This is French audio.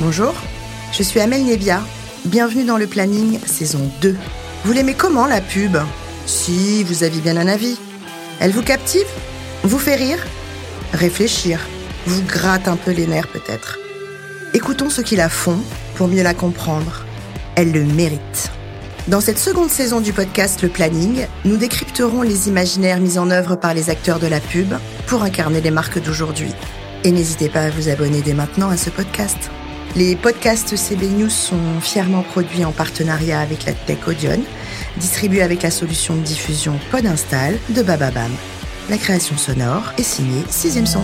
Bonjour, je suis Amel Nebia. Bienvenue dans le planning saison 2. Vous l'aimez comment la pub? Si, vous aviez bien un avis. Elle vous captive? Vous fait rire? Réfléchir Vous gratte un peu les nerfs peut-être Écoutons ceux qui la font pour mieux la comprendre. Elle le mérite. Dans cette seconde saison du podcast Le Planning, nous décrypterons les imaginaires mis en œuvre par les acteurs de la pub pour incarner les marques d'aujourd'hui. Et n'hésitez pas à vous abonner dès maintenant à ce podcast. Les podcasts CB News sont fièrement produits en partenariat avec la Tech Audion, distribués avec la solution de diffusion Pod Install de Bababam. La création sonore est signée Sixième Son.